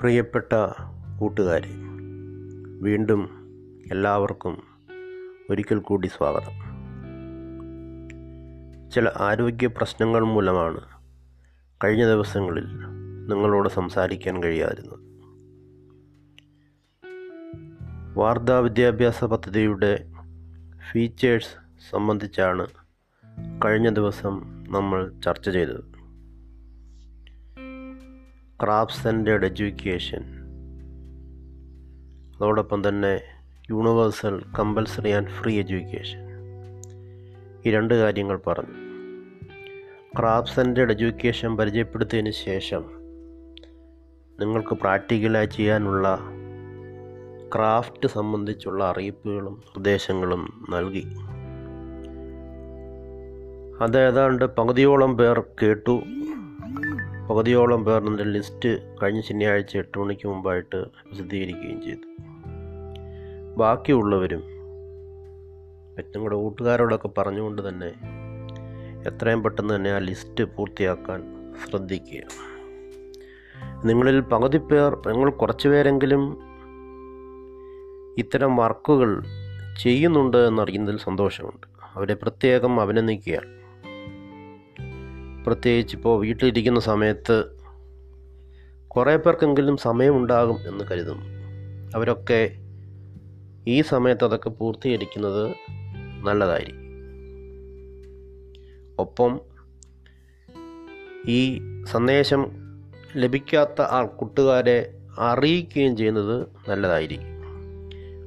പ്രിയപ്പെട്ട കൂട്ടുകാരെ വീണ്ടും എല്ലാവർക്കും ഒരിക്കൽ കൂടി സ്വാഗതം. ചില ആരോഗ്യ പ്രശ്നങ്ങൾ മൂലമാണ് കഴിഞ്ഞ ദിവസങ്ങളിൽ നിങ്ങളോട് സംസാരിക്കാൻ കഴിയാതിരുന്നത്. വാർത്താ വിദ്യാഭ്യാസ പദ്ധതിയുടെ ഫീച്ചേഴ്സ് സംബന്ധിച്ചാണ് കഴിഞ്ഞ ദിവസം നമ്മൾ ചർച്ച ചെയ്തത്. Craft centred education. അതോടൊപ്പം തന്നെ universal compulsory and free education. ഈ രണ്ട് കാര്യങ്ങൾ പറഞ്ഞു. ക്രാഫ് സെന്റേഡ് എഡ്യൂക്കേഷൻ പരിചയപ്പെടുത്തിയതിന് ശേഷം നിങ്ങൾക്ക് പ്രാക്ടിക്കലായി ചെയ്യാനുള്ള ക്രാഫ്റ്റ് സംബന്ധിച്ചുള്ള അറിയിപ്പുകളും നിർദ്ദേശങ്ങളും നൽകി. അത് ഏതാണ്ട് പകുതിയോളം പേർ കേട്ടു. പകുതിയോളം പേർ എന്റെ ലിസ്റ്റ് കഴിഞ്ഞ ശനിയാഴ്ച എട്ട് മണിക്ക് മുമ്പായിട്ട് പ്രസിദ്ധീകരിക്കുകയും ചെയ്തു. ബാക്കിയുള്ളവരും വ്യക്തങ്ങളുടെ കൂട്ടുകാരോടൊക്കെ പറഞ്ഞുകൊണ്ട് തന്നെ എത്രയും പെട്ടെന്ന് തന്നെ ആ ലിസ്റ്റ് പൂർത്തിയാക്കാൻ ശ്രദ്ധിക്കുക നിങ്ങളിൽ പകുതി പേർ നിങ്ങൾ കുറച്ച് പേരെങ്കിലും ഇത്തരം വർക്കുകൾ ചെയ്യുന്നുണ്ട് എന്നറിയുന്നതിൽ സന്തോഷമുണ്ട്. അവരെ പ്രത്യേകം അഭിനന്ദിക്കുക പ്രത്യേകിച്ച് ഇപ്പോൾ വീട്ടിലിരിക്കുന്ന സമയത്ത് കുറേ പേർക്കെങ്കിലും സമയമുണ്ടാകും എന്ന് കരുതും. അവരൊക്കെ ഈ സമയത്ത് അതൊക്കെ പൂർത്തീകരിക്കുന്നത് നല്ലതായിരിക്കും. ഒപ്പം ഈ സന്ദേശം ലഭിക്കാത്ത ആ കൂട്ടുകാരെ അറിയിക്കുകയും ചെയ്യുന്നത് നല്ലതായിരിക്കും.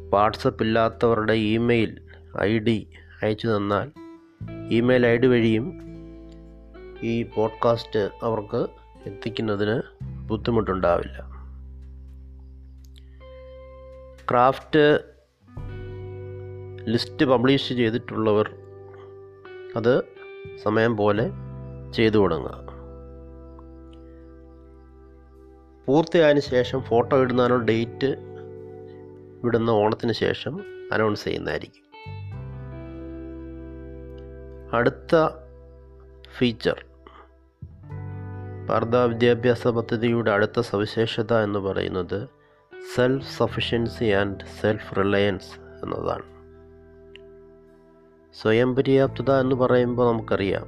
വാട്സപ്പ് ഇല്ലാത്തവരുടെ ഇമെയിൽ ഐ ഡി അയച്ചു തന്നാൽ ഇമെയിൽ ഐ ഡി വഴിയും ഈ പോഡ്കാസ്റ്റ് അവർക്ക് എത്തിക്കുന്നതിന് ബുദ്ധിമുട്ടുണ്ടാവില്ല. ക്രാഫ്റ്റ് ലിസ്റ്റ് പബ്ലിഷ് ചെയ്തിട്ടുള്ളവർ അത് സമയം പോലെ ചെയ്തു തുടങ്ങുക. പൂർത്തിയായതിനു ശേഷം ഫോട്ടോ ഇടുന്നതിനുള്ള ഡേറ്റ് വിടുന്ന ഓണത്തിന് ശേഷം അനൗൺസ് ചെയ്യുന്നതായിരിക്കും. അടുത്ത ഫീച്ചർ ഭാരത വിദ്യാഭ്യാസ പദ്ധതിയുടെ അടുത്ത സവിശേഷത എന്ന് പറയുന്നത് self sufficiency and self reliance എന്നതാണ്. സ്വയം പര്യാപ്തത എന്ന് പറയുമ്പോൾ നമുക്കറിയാം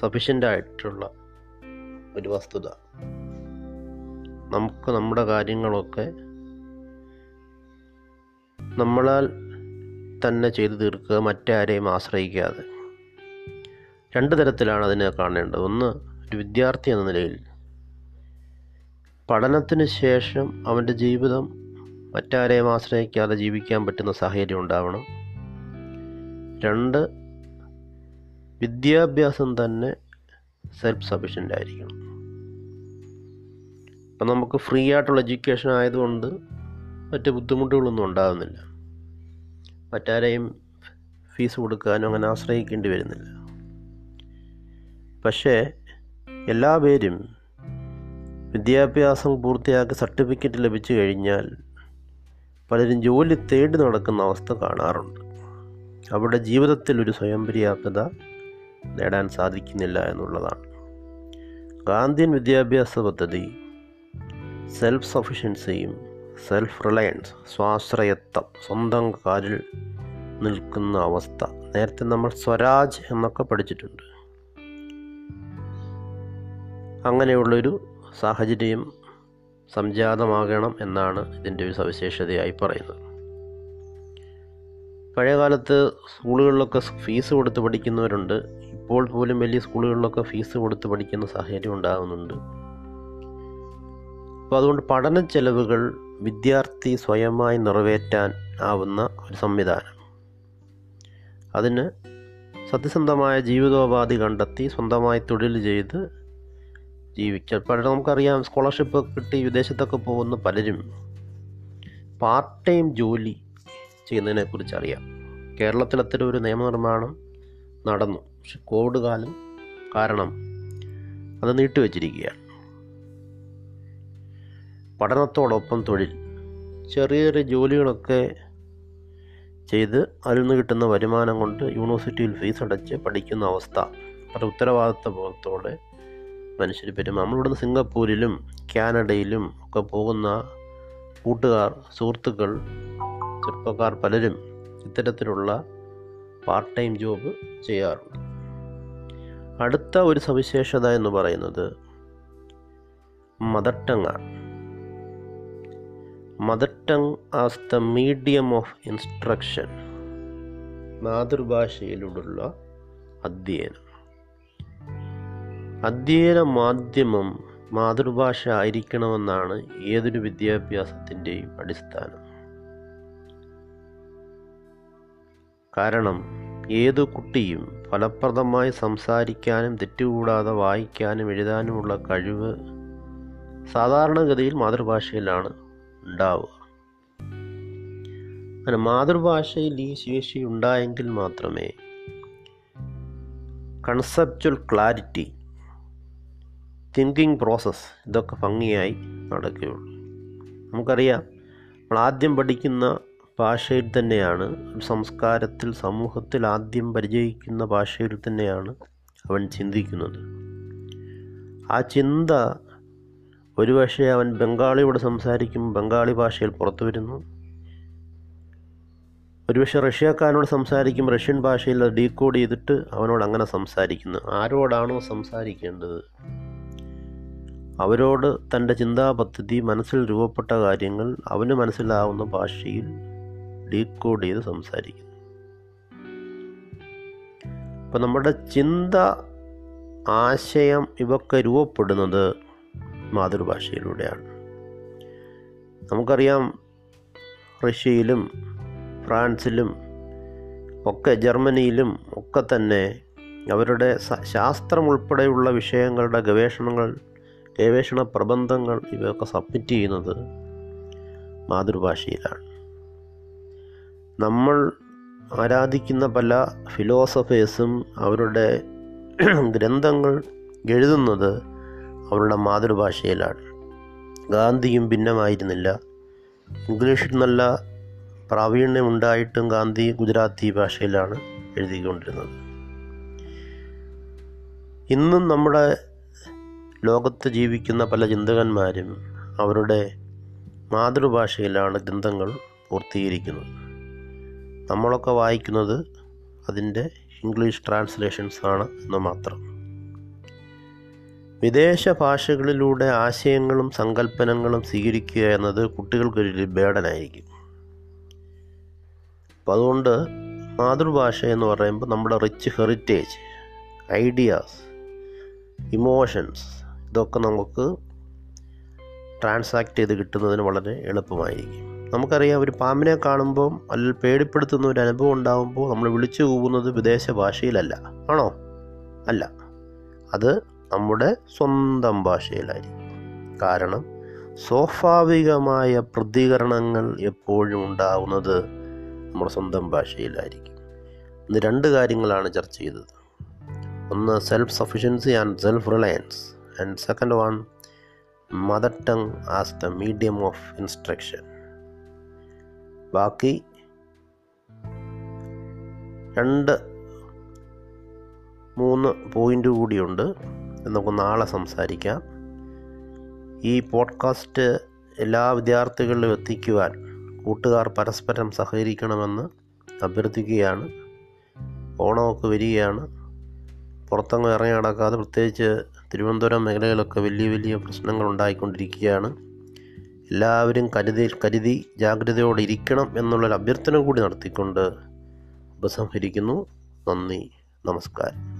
സഫിഷ്യന്റ് ആയിട്ടുള്ള ഒരു വസ്തുത. നമുക്ക് നമ്മുടെ കാര്യങ്ങളൊക്കെ നമ്മളാൽ തന്നെ ചെയ്തു തീർക്കുക മറ്റാരെയും ആശ്രയിക്കാതെ. രണ്ട് തരത്തിലാണ് അതിനെ കാണേണ്ടത്. ഒന്ന് ഒരു വിദ്യാർത്ഥി എന്ന നിലയിൽ പഠനത്തിന് ശേഷം അവന്റെ ജീവിതം മറ്റാരെയും ആശ്രയിക്കാതെ ജീവിക്കാൻ പറ്റുന്ന സാഹചര്യം ഉണ്ടാവണം. രണ്ട് വിദ്യാഭ്യാസം തന്നെ സെൽഫ് സഫിഷ്യന്റ് ആയിരിക്കണം. അപ്പം നമുക്ക് ഫ്രീ ആയിട്ടുള്ള എഡ്യൂക്കേഷൻ ആയതുകൊണ്ട് മറ്റ് ബുദ്ധിമുട്ടുകളൊന്നും ഉണ്ടാകുന്നില്ല മറ്റാരെയും ഫീസ് കൊടുക്കാനോ അങ്ങനെ ആശ്രയിക്കേണ്ടി വരുന്നില്ല. പക്ഷേ എല്ലാ പേരും വിദ്യാഭ്യാസം പൂർത്തിയാക്കി സർട്ടിഫിക്കറ്റ് ലഭിച്ചു കഴിഞ്ഞാൽ പലരും ജോലി തേടി നടക്കുന്ന അവസ്ഥ കാണാറുണ്ട്. അവരുടെ ജീവിതത്തിൽ ഒരു സ്വയം പര്യാപ്തത നേടാൻ സാധിക്കുന്നില്ല എന്നുള്ളതാണ്. ഗാന്ധിയൻ വിദ്യാഭ്യാസ പദ്ധതി സെൽഫ് സഫിഷ്യൻസിയും സെൽഫ് റിലയൻസ് സ്വാശ്രയത്വം സ്വന്തം കാലിൽ നിൽക്കുന്ന അവസ്ഥ. നേരത്തെ നമ്മൾ സ്വരാജ് എന്നൊക്കെ പഠിച്ചിട്ടുണ്ട്. അങ്ങനെയുള്ളൊരു സാഹചര്യം സംജാതമാകണം എന്നാണ് ഇതിന്റെ ഒരു സവിശേഷതയായി പറയുന്നത്. പഴയകാലത്ത് സ്കൂളുകളിലൊക്കെ ഫീസ് കൊടുത്ത് പഠിക്കുന്നവരുണ്ട്. ഇപ്പോൾ പോലും വലിയ സ്കൂളുകളിലൊക്കെ ഫീസ് കൊടുത്ത് പഠിക്കുന്ന സാഹചര്യം ഉണ്ടാകുന്നുണ്ട്. അപ്പോൾ അതുകൊണ്ട് പഠന ചെലവുകൾ വിദ്യാർത്ഥി സ്വയമായി നിറവേറ്റാൻ ആവുന്ന ഒരു സംവിധാനം. അതിന് സത്യസന്ധമായ ജീവിതോപാധി കണ്ടെത്തി സ്വന്തമായി തൊഴിൽ ചെയ്ത് ജീവിക്കുക പലരും നമുക്കറിയാം സ്കോളർഷിപ്പ് കിട്ടി വിദേശത്തൊക്കെ പോകുന്ന പലരും പാർട്ട് ടൈം ജോലി ചെയ്യുന്നതിനെക്കുറിച്ച് അറിയാം. കേരളത്തിൽ അത്തരം ഒരു നിയമനിർമ്മാണം നടന്നു. പക്ഷെ കോവിഡ് കാലം കാരണം അത് നീട്ടിവെച്ചിരിക്കുകയാണ്. പഠനത്തോടൊപ്പം തൊഴിൽ ചെറിയ ചെറിയ ജോലികളൊക്കെ ചെയ്ത് അതിൽ നിന്ന് കിട്ടുന്ന വരുമാനം കൊണ്ട് യൂണിവേഴ്സിറ്റിയിൽ ഫീസ് അടച്ച് പഠിക്കുന്ന അവസ്ഥ. അത് ഉത്തരവാദിത്വ ബോധത്തോടെ മനുഷ്യർ പറ്റും നമ്മളിവിടുന്ന് സിംഗപ്പൂരിലും കാനഡയിലും ഒക്കെ പോകുന്ന കൂട്ടുകാർ സുഹൃത്തുക്കൾ ചെറുപ്പക്കാർ പലരും ഇത്തരത്തിലുള്ള പാർട്ട് ടൈം ജോബ് ചെയ്യാറുണ്ട്. അടുത്ത ഒരു സവിശേഷത എന്ന് പറയുന്നത് mother ടങ്ങാണ് mother tongue as the medium of instruction മാതൃഭാഷയിലൂടെയുള്ള അധ്യയനം. അധ്യയന മാധ്യമം മാതൃഭാഷ ആയിരിക്കണമെന്നാണ് ഏതൊരു വിദ്യാഭ്യാസത്തിന്റെയും അടിസ്ഥാനം. കാരണം ഏതു കുട്ടിയും ഫലപ്രദമായി സംസാരിക്കാനും തെറ്റുകൂടാതെ വായിക്കാനും എഴുതാനുമുള്ള കഴിവ് സാധാരണഗതിയിൽ മാതൃഭാഷയിലാണ് ഉണ്ടാവുക. അങ്ങനെ മാതൃഭാഷയിൽ ഈ ശേഷി ഉണ്ടായെങ്കിൽ മാത്രമേ കൺസെപ്ച്വൽ ക്ലാരിറ്റി തിങ്കിങ് പ്രോസസ്സ് ഇതൊക്കെ ഭംഗിയായി നടക്കുകയുള്ളൂ. നമുക്കറിയാം നമ്മൾ ആദ്യം പഠിക്കുന്ന ഭാഷയിൽ തന്നെയാണ് സംസ്കാരത്തിൽ സമൂഹത്തിൽ ആദ്യം പരിചയിക്കുന്ന ഭാഷയിൽ തന്നെയാണ് അവൻ ചിന്തിക്കുന്നത്. ആ ചിന്ത ഒരുപക്ഷെ അവൻ ബംഗാളിയോട് സംസാരിക്കും ബംഗാളി ഭാഷയിൽ പുറത്തു വരുന്നു. ഒരുപക്ഷെ റഷ്യക്കാരനോട് സംസാരിക്കും റഷ്യൻ ഭാഷയിൽ ഡീകോഡ് ചെയ്തിട്ട് അവനോട് അങ്ങനെ സംസാരിക്കുന്നു. ആരോടാണോ സംസാരിക്കേണ്ടത്? അവരോട് തന്റെ ചിന്താപദ്ധതി മനസ്സിൽ രൂപപ്പെട്ട കാര്യങ്ങൾ അവന് മനസ്സിലാവുന്ന ഭാഷയിൽ ഡീകോഡ് ചെയ്ത് സംസാരിക്കുന്നു. അപ്പം നമ്മുടെ ചിന്ത ആശയം ഇവയൊക്കെ രൂപപ്പെടുന്നത് മാതൃഭാഷയിലൂടെയാണ്. നമുക്കറിയാം റഷ്യയിലും ഫ്രാൻസിലും ഒക്കെ ജർമ്മനിയിലും ഒക്കെ തന്നെ അവരുടെ ശാസ്ത്രം ഉൾപ്പെടെയുള്ള വിഷയങ്ങളുടെ ഗവേഷണങ്ങൾ ഗവേഷണ പ്രബന്ധങ്ങൾ ഇവയൊക്കെ സബ്മിറ്റ് ചെയ്യുന്നത് മാതൃഭാഷയിലാണ്. നമ്മൾ ആരാധിക്കുന്ന പല ഫിലോസഫേഴ്സും അവരുടെ ഗ്രന്ഥങ്ങൾ എഴുതുന്നത് അവരുടെ മാതൃഭാഷയിലാണ്. ഗാന്ധിയും ഭിന്നമായിരുന്നില്ല. ഇംഗ്ലീഷിൽ നല്ല പ്രാവീണ്യം ഉണ്ടായിട്ടും ഗാന്ധി ഗുജറാത്തി ഭാഷയിലാണ് എഴുതിക്കൊണ്ടിരുന്നത്. ഇന്നും നമ്മുടെ ലോകത്ത് ജീവിക്കുന്ന പല ചിന്തകന്മാരും അവരുടെ മാതൃഭാഷയിലാണ് ഗ്രന്ഥങ്ങൾ പൂർത്തീകരിക്കുന്നത്. നമ്മളൊക്കെ വായിക്കുന്നത് അതിന്റെ ഇംഗ്ലീഷ് ട്രാൻസ്ലേഷൻസ് ആണ് എന്ന് മാത്രം. വിദേശ ഭാഷകളിലൂടെ ആശയങ്ങളും സങ്കല്പനങ്ങളും സ്വീകരിക്കുക എന്നത് കുട്ടികൾക്കൊരു ബേഡനായിരിക്കും. അപ്പോൾ അതുകൊണ്ട് മാതൃഭാഷ എന്ന് പറയുമ്പോൾ നമ്മുടെ റിച്ച് ഹെറിറ്റേജ് ഐഡിയാസ് ഇമോഷൻസ് ഇതൊക്കെ നമുക്ക് ട്രാൻസാക്ട് ചെയ്ത് കിട്ടുന്നതിന് വളരെ എളുപ്പമായിരിക്കും. നമുക്കറിയാം ഒരു പാമ്പിനെ കാണുമ്പോൾ അല്ലെങ്കിൽ പേടിപ്പെടുത്തുന്ന ഒരു അനുഭവം ഉണ്ടാകുമ്പോൾ നമ്മൾ വിളിച്ചു കൂവുന്നത് വിദേശ ഭാഷയിലല്ല. ആണോ? അല്ല. അത് നമ്മുടെ സ്വന്തം ഭാഷയിലായിരിക്കും. കാരണം സ്വാഭാവികമായ പ്രതികരണങ്ങൾ എപ്പോഴും ഉണ്ടാവുന്നത് നമ്മുടെ സ്വന്തം ഭാഷയിലായിരിക്കും. ഇന്ന് രണ്ട് കാര്യങ്ങളാണ് ചർച്ച ചെയ്തത്. ഒന്ന് self sufficiency and self reliance and second one mother tongue as the medium of instruction ബാക്കി രണ്ട് മൂന്ന് പോയിന്റ് കൂടിയുണ്ട്. നമുക്ക് നാളെ സംസാരിക്കാം. ഈ പോഡ്കാസ്റ്റ് എല്ലാ വിദ്യാർത്ഥികളിലും എത്തിക്കുവാൻ കൂട്ടുകാർ പരസ്പരം സഹകരിക്കണമെന്ന് അഭ്യർത്ഥിക്കുകയാണ്. ഓണമൊക്കെ വരികയാണ്. പുറത്തങ്ങ് ഇറങ്ങി നടക്കാതെ പ്രത്യേകിച്ച് തിരുവനന്തപുരം മേഖലയിലൊക്കെ വലിയ വലിയ പ്രശ്നങ്ങൾ ഉണ്ടായിക്കൊണ്ടിരിക്കുകയാണ് എല്ലാവരും കരുതി കരുതി ജാഗ്രതയോടെ ഇരിക്കണം എന്നുള്ളൊരു അഭ്യർത്ഥന കൂടി നടത്തിക്കൊണ്ട് ഉപസംഹരിക്കുന്നു. നന്ദി നമസ്കാരം.